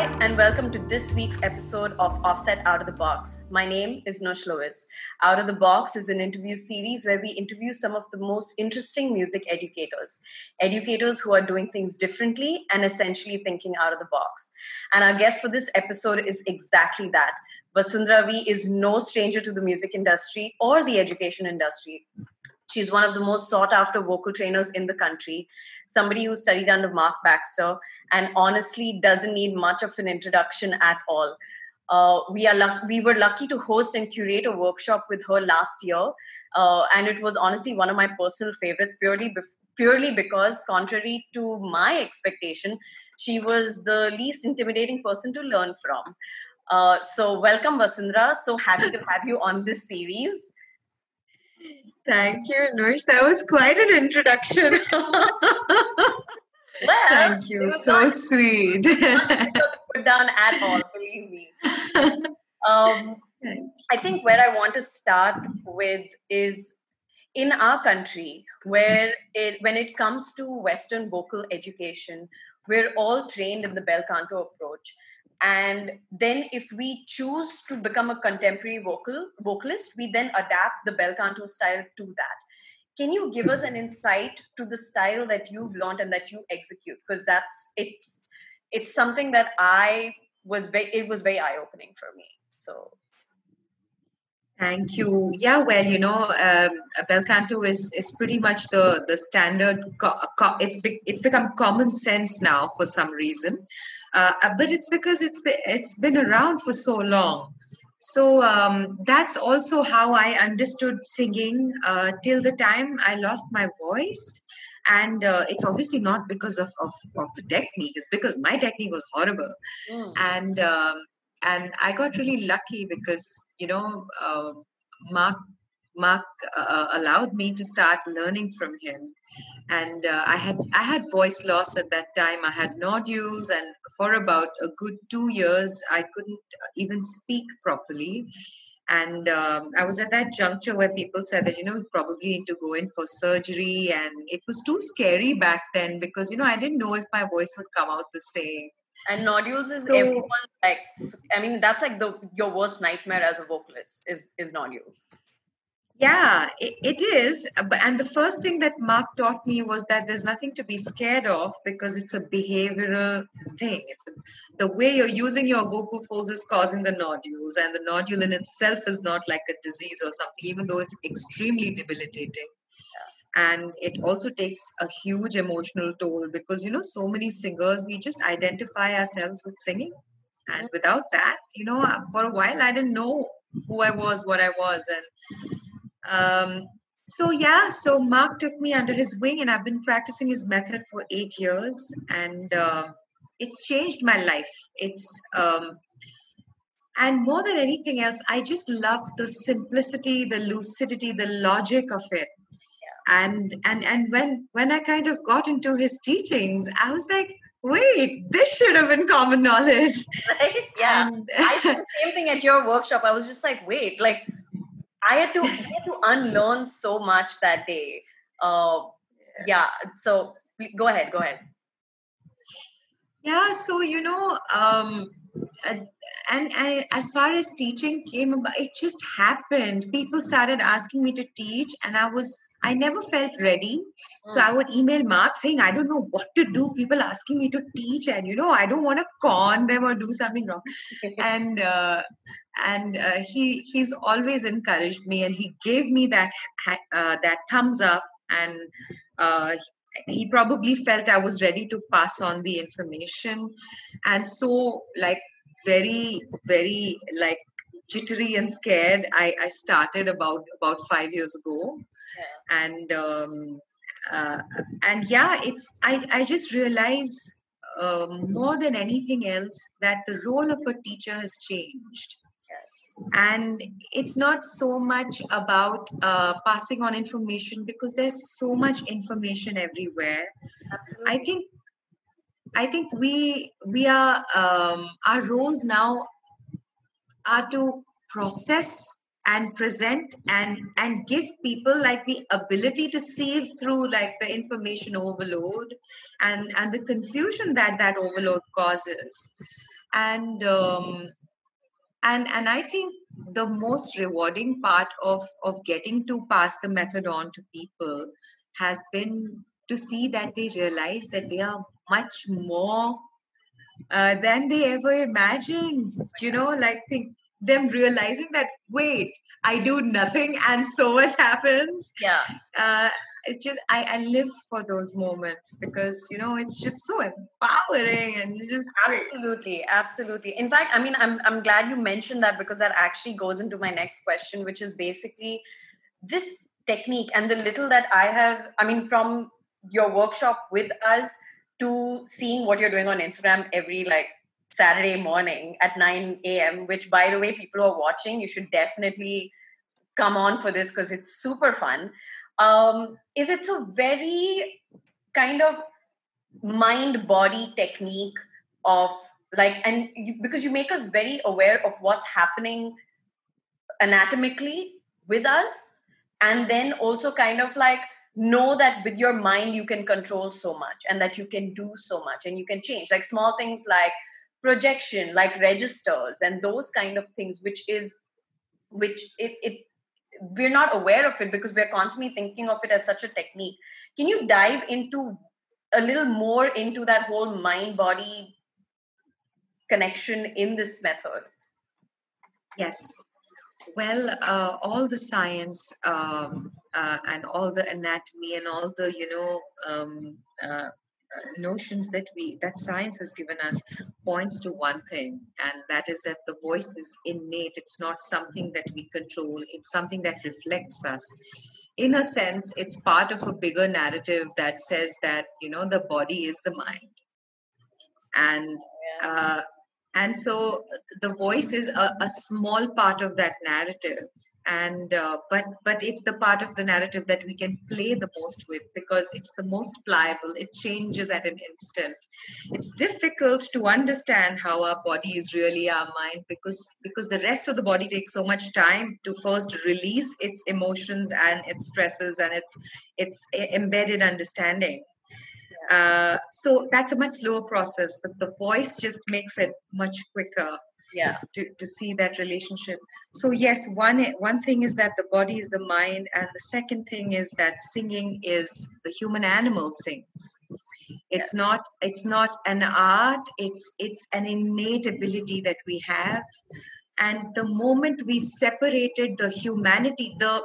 Hi, and welcome to this week's episode of Offset Out of the Box. My name is Nush Lewis. Out of the Box is an interview series where we interview some of the most interesting music educators, educators who are doing things differently and essentially thinking out of the box. And our guest for this episode is exactly that. Vasundhara Vee is no stranger to the music industry or the education industry. She's one of the most sought after vocal trainers in the country, somebody who studied under Mark Baxter, and honestly doesn't need much of an introduction at all. Uh, we are luck- we were lucky to host and curate a workshop with her last year, uh, and it was honestly one of my personal favorites purely bef- purely because, contrary to my expectation, she was the least intimidating person to learn from. Uh, so, welcome, Vasundhara. So happy to have you on this series. Thank you, Nush. That was quite an introduction. Well, Thank you. So not- sweet. put down at all, believe me. Um, I think where I want to start with is in our country, where it when it comes to Western vocal education, we're all trained in the bel canto approach. And then if we choose to become a contemporary vocal vocalist, we then adapt the bel canto style to that. Can you give us an insight to the style that you've learned and that you execute? Because that's it's it's something that I was very it was very eye-opening for me. So Thank you. Yeah, well, you know, um, bel canto is is pretty much the the standard. Co- co- it's be- it's become common sense now for some reason, uh, but it's because it's be- it's been around for so long. So um, that's also how I understood singing uh, till the time I lost my voice. And uh, it's obviously not because of, of, of the technique. It's because my technique was horrible mm, and um, and I got really lucky because you know uh, Mark Mark uh, allowed me to start learning from him, and uh, I had I had voice loss at that time. I had nodules, and for about a good two years, I couldn't even speak properly. And um, I was at that juncture where people said that you know probably need to go in for surgery, and it was too scary back then because you know I didn't know if my voice would come out the same. and nodules is So- everyone like I mean that's like the your worst nightmare as a vocalist is is nodules. Yeah, it, it is. And the first thing that Mark taught me was that there's nothing to be scared of because it's a behavioral thing. It's a, the way you're using your vocal folds is causing the nodules, and the nodule in itself is not like a disease or something, even though it's extremely debilitating. And it also takes a huge emotional toll because you know, so many singers we just identify ourselves with singing, and without that, you know, for a while I didn't know who I was, what I was, and um, so yeah, so Mark took me under his wing, and I've been practicing his method for eight years, and um it's changed my life. It's um, and more than anything else, I just love the simplicity, the lucidity, the logic of it. And and and when when I kind of got into his teachings, I was like, wait, this should have been common knowledge. Right? Yeah. And- I did the same thing at your workshop. I was just like, wait, like I had to I had to unlearn so much that day. Uh, yeah. So go ahead. Go ahead. Yeah, so you know, um, and, and as far as teaching came about, it just happened. People started asking me to teach, and I was I never felt ready. So I would email Mark saying, I don't know what to do. People asking me to teach, and you know, I don't want to con them or do something wrong. And uh, and uh, he he's always encouraged me, and he gave me that uh, that thumbs up, and uh, he probably felt I was ready to pass on the information, and so like very very like jittery and scared. I I started about about five years ago, and um, uh, and yeah, it's I I just realize. Um, more than anything else, that the role of a teacher has changed and it's not so much about uh, passing on information because there's so much information everywhere Absolutely. i think i think we we are um, our roles now are to process and present and and give people like the ability to sieve through like the information overload and and the confusion that that overload causes. And um, and and i think the most rewarding part of of getting to pass the method on to people has been to see that they realize that they are much more uh, than they ever imagined you know like think them realizing that wait i do nothing and so much happens. Yeah. Uh, it just I, I live for those moments because you know it's just so empowering and just absolutely absolutely. In fact i mean i'm i'm glad you mentioned that because that actually goes into my next question which is basically this technique and the little that i have i mean from your workshop with us to seeing what you're doing on instagram every like saturday morning at 9 a.m which by the way people who are watching you should definitely come on for this because it's super fun. Um, is it's a very kind of mind body technique of like and you, because you make us very aware of what's happening anatomically with us and then also kind of like know that with your mind you can control so much and that you can do so much and you can change. Like small things like projection like registers and those kind of things which is which it, it we're not aware of it because we're constantly thinking of it as such a technique. Can you dive into a little more into that whole mind body connection in this method? Yes well uh, all the science um, uh, and all the anatomy and all the you know um, uh, notions that we that science has given us points to one thing and that is that the voice is innate. It's not something that we control. It's something that reflects us. In a sense it's part of a bigger narrative that says that you know the body is the mind. And uh, and so the voice is a, a small part of that narrative. And uh, but but it's the part of the narrative that we can play the most with because it's the most pliable. It changes at an instant. It's difficult to understand how our body is really our mind because because the rest of the body takes so much time to first release its emotions and its stresses and its its embedded understanding uh, so that's a much slower process, but the voice just makes it much quicker. Yeah. To, to see that relationship. So yes, one one thing is that the body is the mind, and the second thing is that singing is the human animal sings. It's yes. not it's not an art. It's it's an innate ability that we have, and the moment we separated the humanity, the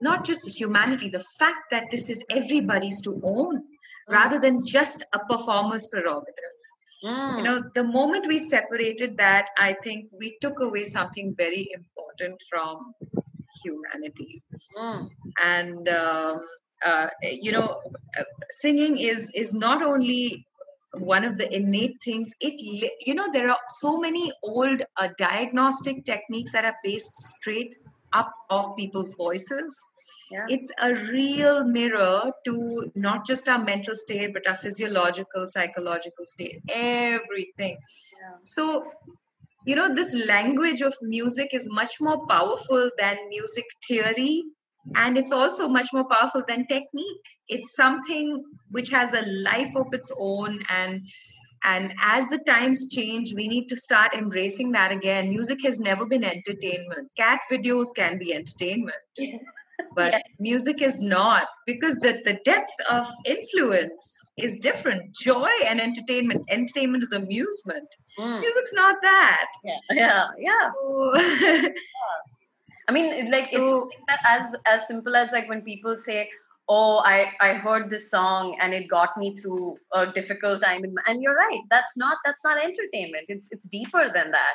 not just the humanity, the fact that this is everybody's to own rather than just a performer's prerogative. Mm. You know, the moment we separated that, I think we took away something very important from humanity. Mm. And um, uh, you know, uh, singing is is not only one of the innate things it you know there are so many old uh, diagnostic techniques that are based straight up of people's voices yeah. it's a real mirror to not just our mental state but our physiological psychological state everything yeah. so you know this language of music is much more powerful than music theory and it's also much more powerful than technique it's something which has a life of its own and and as the times change we need to start embracing that again. Music has never been entertainment. Cat videos can be entertainment. But yes. music is not because the, the depth of influence is different. Joy and entertainment entertainment is amusement. Mm. music's not that. Yeah yeah yeah, so, yeah. i mean like so, it's as as simple as like when people say oh i i heard this song and it got me through a difficult time and you're right that's not that's not entertainment. It's it's deeper than that.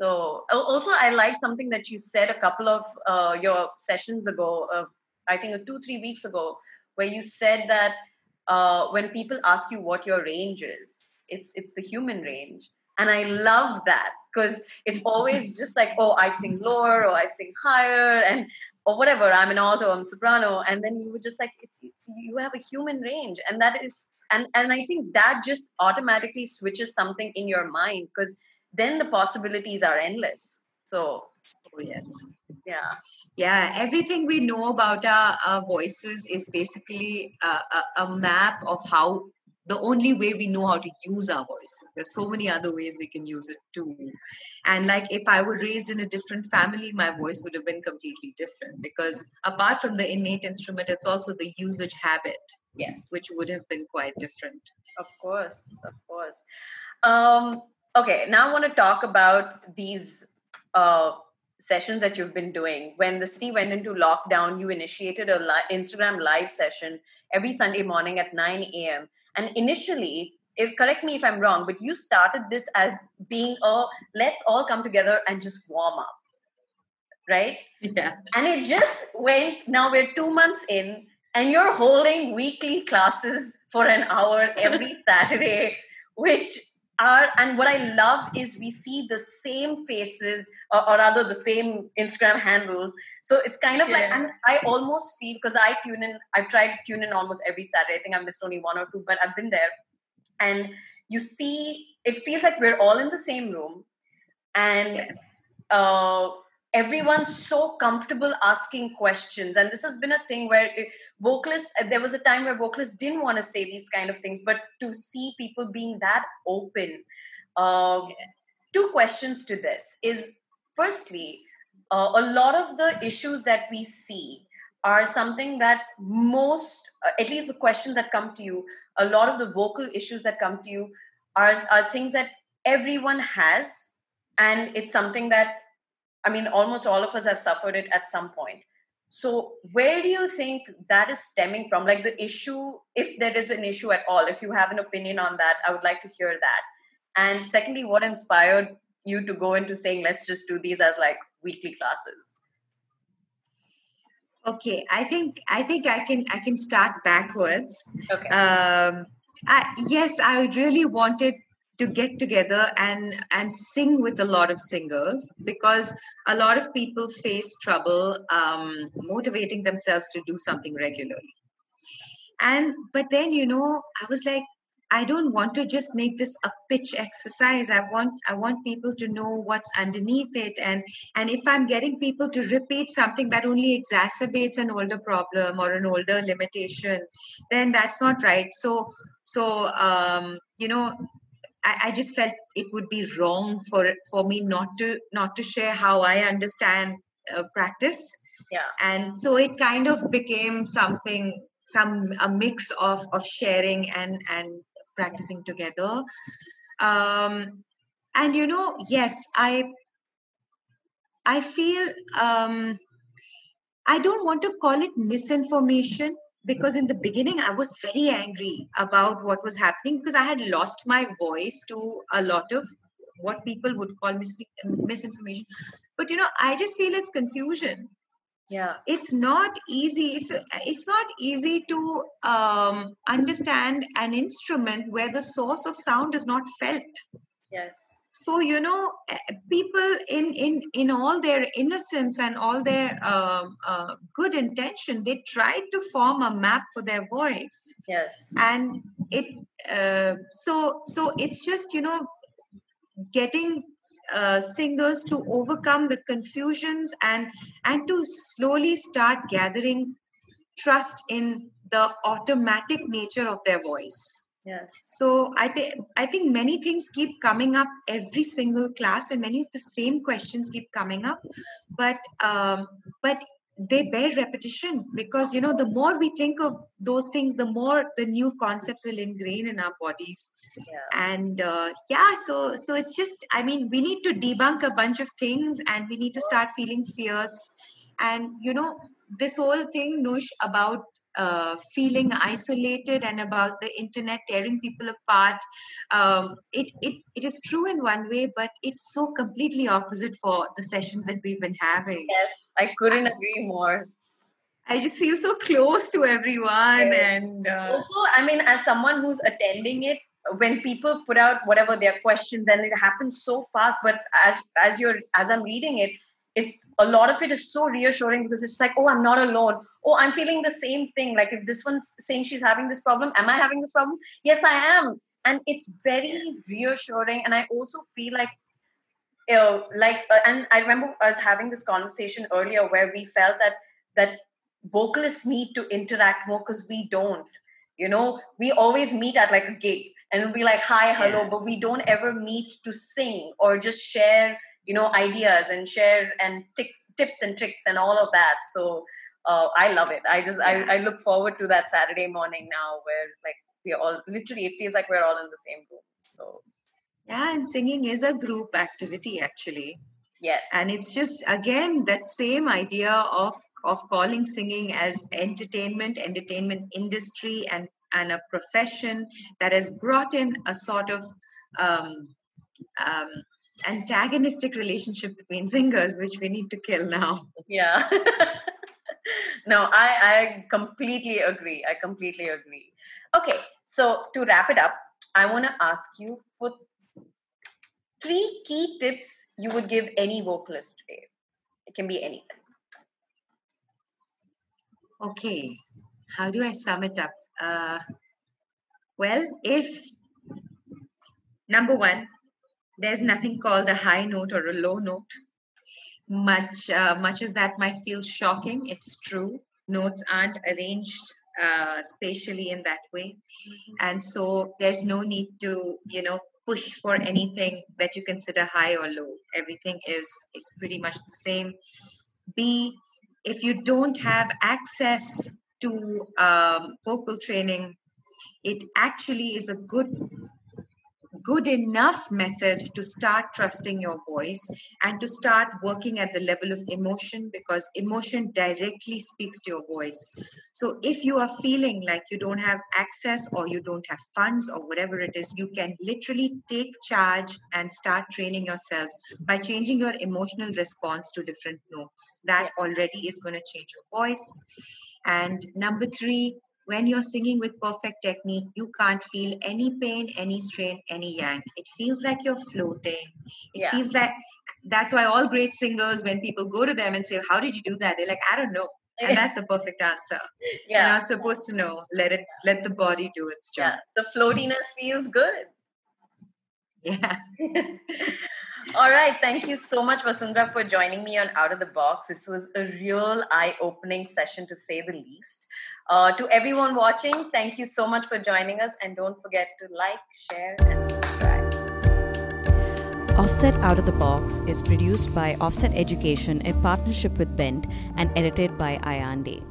So also, I like something that you said a couple of uh, your sessions ago. Uh, I think two three weeks ago, where you said that uh, when people ask you what your range is, it's it's the human range, and I love that because it's always just like oh I sing lower or I sing higher. And or whatever I'm an alto I'm soprano, and then you were just like it's you have a human range, and that is and and I think that just automatically switches something in your mind because then the possibilities are endless. So, oh, yes. Yeah. Yeah. Everything we know about our, our voices is basically a, a, a map of how the only way we know how to use our voice. There's so many other ways we can use it too. And like if I were raised in a different family, my voice would have been completely different because apart from the innate instrument, it's also the usage habit. Yes. Which would have been quite different. Of course, of course. Um, okay, now I want to talk about these uh, sessions that you've been doing. When the city went into lockdown, you initiated a li- Instagram live session every Sunday morning at 9 a.m. And initially, if correct me if I'm wrong, but you started this as being a let's all come together and just warm up, right? Yeah. And it just went. Now we're two months in, and you're holding weekly classes for an hour every Saturday, which are and what I love is we see the same faces or, or rather the same Instagram handles. So it's kind of yeah. like and I almost feel because I tune in, I've tried to tune in almost every Saturday. I think I've missed only one or two, but I've been there. And you see, it feels like we're all in the same room. And uh everyone's so comfortable asking questions. And this has been a thing where vocalists there was a time where vocalists didn't want to say these kind of things but to see people being that open uh, two questions to this is firstly uh, a lot of the issues that we see are something that most uh, at least the questions that come to you a lot of the vocal issues that come to you are, are things that everyone has and it's something that I mean, almost all of us have suffered it at some point. So, where do you think that is stemming from? Like the issue, if there is an issue at all, if you have an opinion on that, I would like to hear that. And secondly, what inspired you to go into saying, let's just do these as like weekly classes? Okay, I think I think I can I can start backwards. Okay. Um, I, yes, I really wanted to get together and and sing with a lot of singers because a lot of people face trouble um, motivating themselves to do something regularly. And but then you know i was like i don't want to just make this a pitch exercise. I want i want people to know what's underneath it. And and if i'm getting people to repeat something that only exacerbates an older problem or an older limitation then that's not right. So so um, you know I, I just felt it would be wrong for for me not to not to share how I understand uh, practice. Yeah. And so it kind of became something some a mix of of sharing and and practicing together. Um, and you know, yes, I I feel um, I don't want to call it misinformation because in the beginning i was very angry about what was happening because i had lost my voice to a lot of what people would call mis- misinformation. But you know i just feel it's confusion. Yeah. It's not easy. It's, it's not easy to um, understand an instrument where the source of sound is not felt. Yes so you know eh, people in in in all their innocence and all their uh, uh, good intention they tried to form a map for their voice. Yes. And it uh, so so it's just you know getting uh, singers to overcome the confusions and and to slowly start gathering trust in the automatic nature of their voice Yes. So I think I think many things keep coming up every single class, and many of the same questions keep coming up, but um, but they bear repetition because you know the more we think of those things, the more the new concepts will ingrain in our bodies. Yeah. And uh, yeah, so so it's just I mean we need to debunk a bunch of things, and we need to start feeling fierce. And you know this whole thing, Nush, about uh, feeling isolated and about the internet tearing people apart. Um, it, it, it is true in one way, but it's so completely opposite for the sessions that we've been having. Yes, I couldn't agree more. I just feel so close to everyone. Yes. And uh, also, I mean, as someone who's attending it, when people put out whatever their questions and it happens so fast but as as you're as i'm reading it it's a lot of it is so reassuring because it's like, oh, I'm not alone. Oh, I'm feeling the same thing. Like if this one's saying she's having this problem, am I having this problem? Yes, I am. And it's very reassuring. And I also feel like, you know, like, uh, and I remember us having this conversation earlier where we felt that that vocalists need to interact more because we don't. you know we always meet at like a gig and we'll be like hi hello Yeah. but we don't ever meet to sing or just share you know ideas and share and tips tips and tricks and all of that so uh, i love it i just. I, I look forward to that saturday morning now where like we're all literally it feels like we're all in the same room so Yeah, and singing is a group activity actually. yes And it's just again that same idea of of calling singing as entertainment, entertainment industry, and and a profession that has brought in a sort of um, um, antagonistic relationship between singers, which we need to kill now. yeah. No i i completely agree. I completely agree. Okay so to wrap it up i want to ask you for three key tips you would give any vocalist today. It can be anything. Okay, how do I sum it up? Uh, well, if number one, there's nothing called a high note or a low note. Much, uh, much as that might feel shocking, it's true. Notes aren't arranged uh, spatially in that way, and so there's no need to, you know, push for anything that you consider high or low. Everything is is pretty much the same. B, if you don't have access to um, vocal training, it actually is a good good enough method to start trusting your voice and to start working at the level of emotion because emotion directly speaks to your voice. So if you are feeling like you don't have access or you don't have funds or whatever it is you can literally take charge and start training yourselves by changing your emotional response to different notes. That already is going to change your voice. And number 3 when you're singing with perfect technique, you can't feel any pain, any strain, any yank. It feels like you're floating. It Yeah. feels like that's why all great singers, when people go to them and say, How did you do that? They're like, I don't know. And that's the perfect answer. You're not supposed to know. Let it let the body do its yeah job. the floatiness feels good Yeah. All right. Thank you so much, Vasundhara, for joining me on Out of the Box. This was a real eye opening session, to say the least. Uh, to everyone watching, thank you so much for joining us. And don't forget to like, share, and subscribe. Offset Out of the Box is produced by Offset Education in partnership with Bent and edited by Ayan Day.